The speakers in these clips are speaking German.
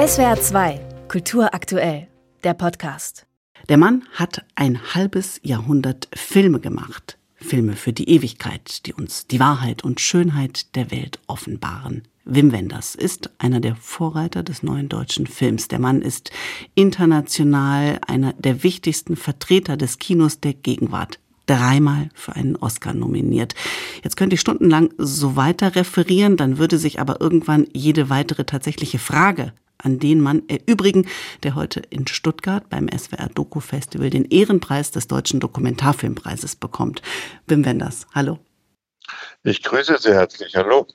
SWR 2, Kultur aktuell, der Podcast. Der Mann hat ein halbes Jahrhundert Filme gemacht. Filme für die Ewigkeit, die uns die Wahrheit und Schönheit der Welt offenbaren. Wim Wenders ist einer der Vorreiter des neuen deutschen Films. Der Mann ist international einer der wichtigsten Vertreter des Kinos der Gegenwart dreimal für einen Oscar nominiert. Jetzt könnte ich stundenlang so weiter referieren, dann würde sich aber irgendwann jede weitere tatsächliche Frage an den Mann erübrigen, der heute in Stuttgart beim SWR Doku Festival den Ehrenpreis des Deutschen Dokumentarfilmpreises bekommt. Wim Wenders, hallo. Ich grüße Sie herzlich, hallo.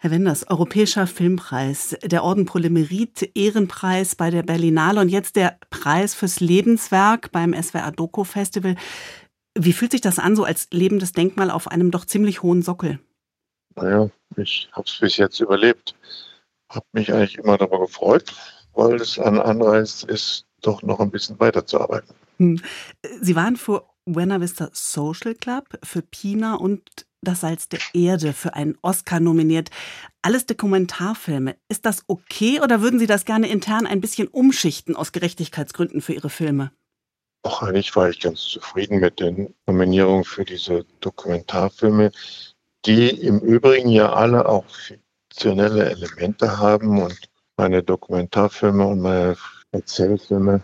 Herr Wenders, Europäischer Filmpreis, der Orden Pro Ehrenpreis bei der Berlinale und jetzt der Preis fürs Lebenswerk beim SWR Doku Festival. Wie fühlt sich das an, so als lebendes Denkmal auf einem doch ziemlich hohen Sockel? Naja, ich habe es bis jetzt überlebt. Habe mich eigentlich immer darüber gefreut, weil es ein Anreiz ist, doch noch ein bisschen weiterzuarbeiten. Hm. Sie waren für Buena Vista Social Club, für Pina und das Salz der Erde für einen Oscar nominiert. Alles Dokumentarfilme. Ist das okay oder würden Sie das gerne intern ein bisschen umschichten aus Gerechtigkeitsgründen für Ihre Filme? Auch eigentlich war ich ganz zufrieden mit den Nominierungen für diese Dokumentarfilme, die im Übrigen ja alle auch fiktionelle Elemente haben und meine Dokumentarfilme und meine Erzählfilme,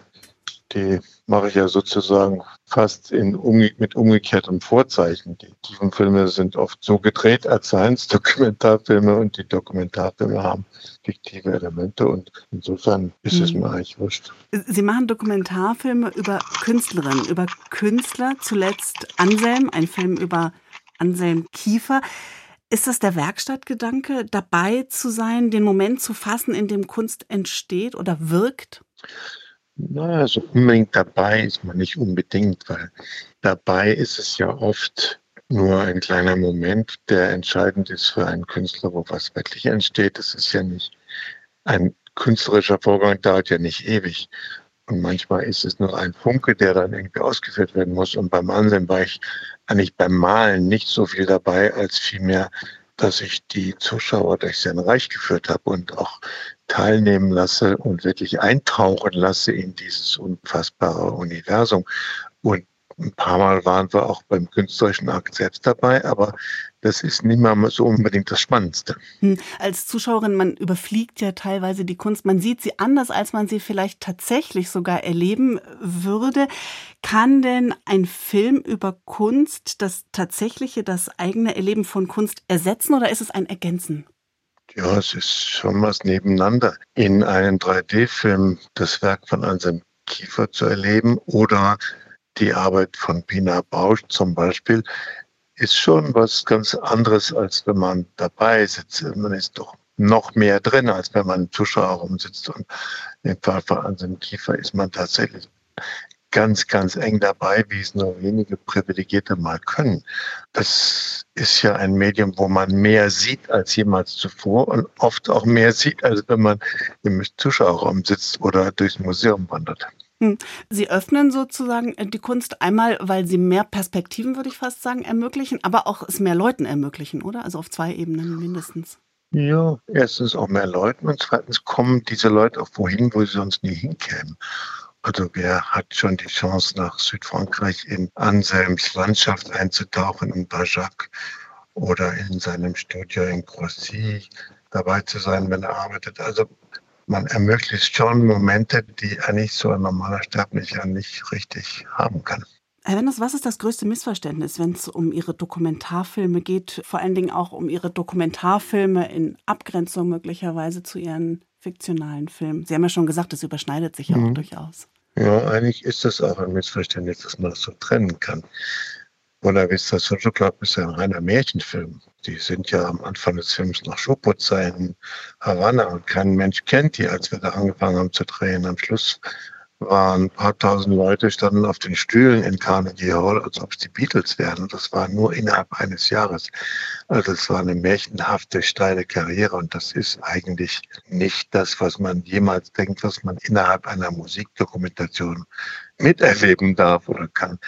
die mache ich ja sozusagen fast in umge mit umgekehrtem Vorzeichen. Die tiefen Filme sind oft so gedreht, als seien es Dokumentarfilme und die Dokumentarfilme haben fiktive Elemente und insofern ist mhm. es mir eigentlich wurscht. Sie machen Dokumentarfilme über Künstlerinnen, über Künstler, zuletzt Anselm, ein Film über Anselm Kiefer. Ist das der Werkstattgedanke, dabei zu sein, den Moment zu fassen, in dem Kunst entsteht oder wirkt? Na, also unbedingt dabei ist man nicht unbedingt, weil dabei ist es ja oft nur ein kleiner Moment, der entscheidend ist für einen Künstler, wo was wirklich entsteht. Das ist ja nicht ein künstlerischer Vorgang, dauert ja nicht ewig. Und manchmal ist es nur ein Funke, der dann irgendwie ausgeführt werden muss. Und beim Ansehen war ich eigentlich beim Malen nicht so viel dabei, als vielmehr, dass ich die Zuschauer durch sein Reich geführt habe und auch teilnehmen lasse und wirklich eintauchen lasse in dieses unfassbare Universum. Und ein paar Mal waren wir auch beim künstlerischen Akt selbst dabei, aber das ist nicht mal so unbedingt das Spannendste. Hm. Als Zuschauerin, man überfliegt ja teilweise die Kunst, man sieht sie anders, als man sie vielleicht tatsächlich sogar erleben würde. Kann denn ein Film über Kunst das tatsächliche, das eigene Erleben von Kunst ersetzen oder ist es ein Ergänzen? Ja, es ist schon was nebeneinander. In einem 3D-Film das Werk von Anselm Kiefer zu erleben oder die Arbeit von Pina Bausch zum Beispiel ist schon was ganz anderes, als wenn man dabei sitzt. Man ist doch noch mehr drin, als wenn man im Zuschauerraum sitzt. Und im Fall von Anselm Kiefer ist man tatsächlich ganz, ganz eng dabei, wie es nur wenige Privilegierte mal können. Das ist ja ein Medium, wo man mehr sieht als jemals zuvor und oft auch mehr sieht, als wenn man im Zuschauerraum sitzt oder durchs Museum wandert. Hm. Sie öffnen sozusagen äh, die Kunst einmal, weil sie mehr Perspektiven, würde ich fast sagen, ermöglichen, aber auch es mehr Leuten ermöglichen, oder? Also auf zwei Ebenen mindestens. Ja, erstens auch mehr Leuten und zweitens kommen diese Leute auch wohin, wo sie sonst nie hinkämen. Also wer hat schon die Chance, nach Südfrankreich in Anselms Landschaft einzutauchen, in Bajac oder in seinem Studio in Croissy dabei zu sein, wenn er arbeitet. Also man ermöglicht schon Momente, die eigentlich so ein normaler Sterblicher nicht richtig haben kann. Herr Wenders, was ist das größte Missverständnis, wenn es um Ihre Dokumentarfilme geht, vor allen Dingen auch um Ihre Dokumentarfilme in Abgrenzung möglicherweise zu Ihren fiktionalen Filmen? Sie haben ja schon gesagt, es überschneidet sich ja mhm. auch durchaus. Ja, eigentlich ist das auch ein Missverständnis, dass man das so trennen kann. Buena Vista Social Club ist ja ein reiner Märchenfilm. Die sind ja am Anfang des Films nach Schopotza in Havanna und kein Mensch kennt die, als wir da angefangen haben zu drehen. Am Schluss waren ein paar tausend Leute, standen auf den Stühlen in Carnegie Hall, als ob es die Beatles wären. Das war nur innerhalb eines Jahres. Also es war eine märchenhafte, steile Karriere. Und das ist eigentlich nicht das, was man jemals denkt, was man innerhalb einer Musikdokumentation miterleben darf oder kann.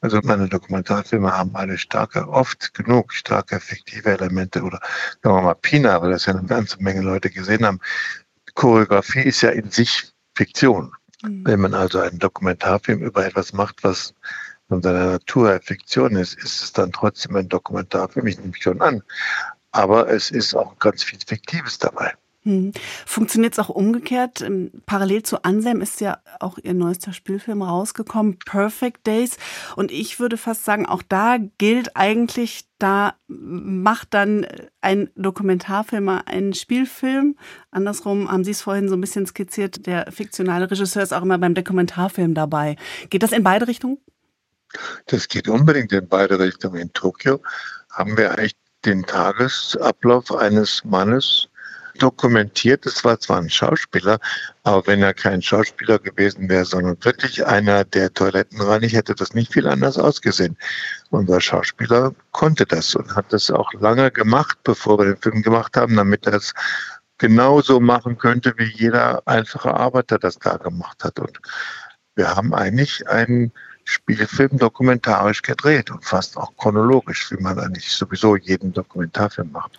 Also meine Dokumentarfilme haben alle starke, oft genug starke fiktive Elemente oder sagen wir mal Pina, weil das ja eine ganze Menge Leute gesehen haben, Choreografie ist ja in sich Fiktion. Mhm. Wenn man also einen Dokumentarfilm über etwas macht, was von seiner Natur Fiktion ist, ist es dann trotzdem ein Dokumentarfilm. Ich nehme schon an. Aber es ist auch ganz viel Fiktives dabei. Hm. Funktioniert es auch umgekehrt? Ähm, parallel zu Anselm ist ja auch ihr neuester Spielfilm rausgekommen, Perfect Days. Und ich würde fast sagen, auch da gilt eigentlich, da macht dann ein Dokumentarfilmer einen Spielfilm. Andersrum haben Sie es vorhin so ein bisschen skizziert, der fiktionale Regisseur ist auch immer beim Dokumentarfilm dabei. Geht das in beide Richtungen? Das geht unbedingt in beide Richtungen. In Tokio haben wir eigentlich den Tagesablauf eines Mannes dokumentiert. Es war zwar ein Schauspieler, aber wenn er kein Schauspieler gewesen wäre, sondern wirklich einer, der Toiletten reinigt, hätte das nicht viel anders ausgesehen. Unser Schauspieler konnte das und hat das auch lange gemacht, bevor wir den Film gemacht haben, damit er es genauso machen könnte, wie jeder einfache Arbeiter das da gemacht hat. Und wir haben eigentlich einen Spielfilm dokumentarisch gedreht und fast auch chronologisch, wie man eigentlich sowieso jeden Dokumentarfilm macht.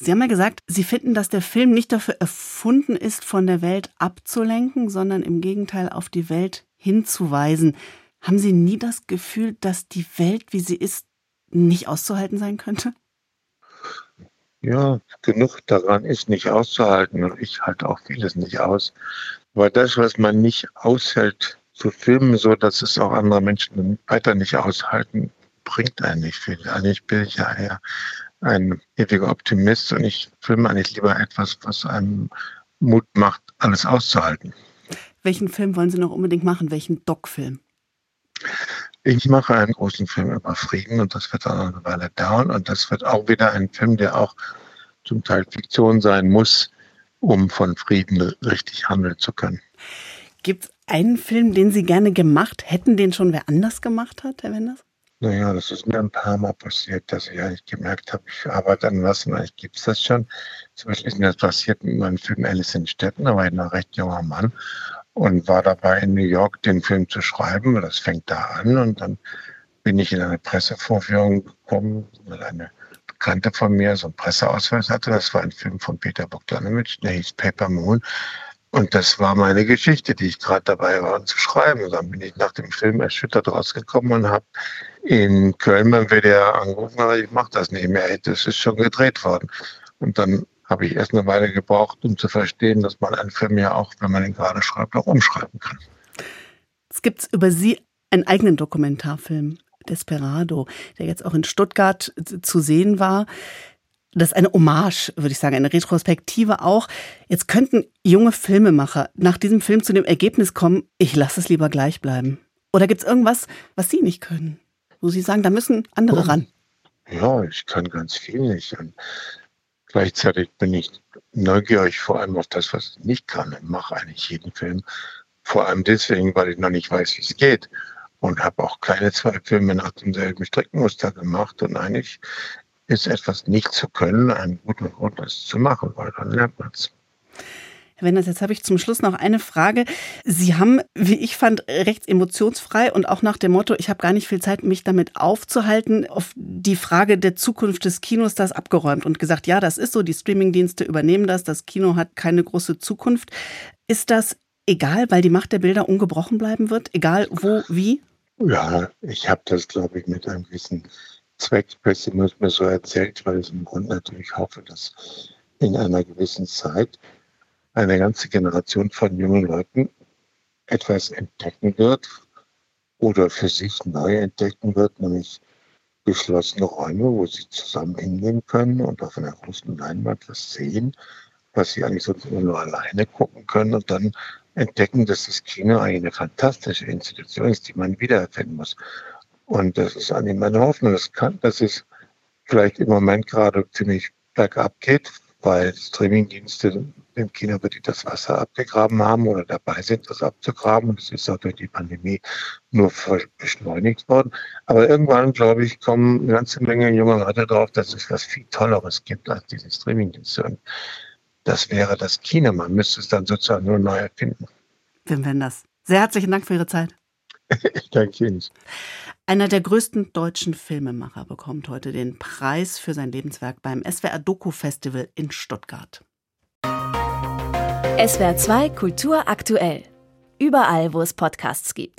Sie haben ja gesagt, Sie finden, dass der Film nicht dafür erfunden ist, von der Welt abzulenken, sondern im Gegenteil auf die Welt hinzuweisen. Haben Sie nie das Gefühl, dass die Welt, wie sie ist, nicht auszuhalten sein könnte? Ja, genug daran ist nicht auszuhalten und ich halte auch vieles nicht aus. Weil das, was man nicht aushält, zu filmen, so dass es auch andere Menschen weiter nicht aushalten, bringt einen nicht viel. Eigentlich bin ich ja eher ein ewiger Optimist und ich filme eigentlich lieber etwas, was einem Mut macht, alles auszuhalten. Welchen Film wollen Sie noch unbedingt machen? Welchen Doc-Film? Ich mache einen großen Film über Frieden und das wird dann eine Weile dauern und das wird auch wieder ein Film, der auch zum Teil Fiktion sein muss, um von Frieden richtig handeln zu können. Gibt es einen Film, den Sie gerne gemacht hätten, den schon wer anders gemacht hat, Herr Wenders? Naja, das ist mir ein paar Mal passiert, dass ich eigentlich gemerkt habe, ich arbeite an was und eigentlich gibt es das schon. Zum Beispiel ist mir das passiert mit meinem Film Alice in Städten, da war ich noch recht junger Mann und war dabei in New York den Film zu schreiben. Das fängt da an und dann bin ich in eine Pressevorführung gekommen, weil eine Bekannte von mir so einen Presseausweis hatte. Das war ein Film von Peter Bogdanovich, der hieß Paper Moon. Und das war meine Geschichte, die ich gerade dabei war zu schreiben. Und dann bin ich nach dem Film erschüttert rausgekommen und habe in Köln beim WDR angerufen, aber ich mache das nicht mehr, das ist schon gedreht worden. Und dann habe ich erst eine Weile gebraucht, um zu verstehen, dass man einen Film ja auch, wenn man ihn gerade schreibt, auch umschreiben kann. Es gibt über Sie einen eigenen Dokumentarfilm, Desperado, der jetzt auch in Stuttgart zu sehen war. Das ist eine Hommage, würde ich sagen, eine Retrospektive auch. Jetzt könnten junge Filmemacher nach diesem Film zu dem Ergebnis kommen, ich lasse es lieber gleich bleiben. Oder gibt es irgendwas, was Sie nicht können? wo Sie sagen, da müssen andere ran? Ja, ich kann ganz viel nicht. Und gleichzeitig bin ich neugierig vor allem auf das, was ich nicht kann. Ich mache eigentlich jeden Film. Vor allem deswegen, weil ich noch nicht weiß, wie es geht. Und habe auch keine zwei Filme nach demselben Strickmuster gemacht. Und eigentlich ist etwas nicht zu können ein guter Grund, das zu machen, weil dann lernt man es. Herr Wenders, jetzt habe ich zum Schluss noch eine Frage. Sie haben, wie ich fand, recht emotionsfrei und auch nach dem Motto, ich habe gar nicht viel Zeit, mich damit aufzuhalten, auf die Frage der Zukunft des Kinos das abgeräumt und gesagt, ja, das ist so, die Streamingdienste übernehmen das, das Kino hat keine große Zukunft. Ist das egal, weil die Macht der Bilder ungebrochen bleiben wird, egal wo, wie? Ja, ich habe das, glaube ich, mit einem gewissen Zweckpessimismus so erzählt, weil ich im Grunde natürlich hoffe, dass in einer gewissen Zeit eine ganze Generation von jungen Leuten etwas entdecken wird oder für sich neu entdecken wird, nämlich geschlossene Räume, wo sie zusammen hingehen können und auf einer großen Leinwand was sehen, was sie eigentlich sonst immer nur alleine gucken können und dann entdecken, dass das Kino eine fantastische Institution ist, die man wiedererfinden muss. Und das ist eigentlich meine Hoffnung. Das kann, dass es vielleicht im Moment gerade ziemlich bergab geht, weil Streamingdienste im Kino die das Wasser abgegraben haben oder dabei sind, das abzugraben. Und es ist auch durch die Pandemie nur beschleunigt worden. Aber irgendwann, glaube ich, kommen eine ganze Menge junger Leute drauf, dass es was viel Tolleres gibt als diese Streamingdienste. Und das wäre das Kino. Man müsste es dann sozusagen nur neu erfinden. Wim Wenders, sehr herzlichen Dank für Ihre Zeit. ich danke Ihnen. Einer der größten deutschen Filmemacher bekommt heute den Preis für sein Lebenswerk beim SWR Doku Festival in Stuttgart. SWR 2 Kultur aktuell. Überall, wo es Podcasts gibt.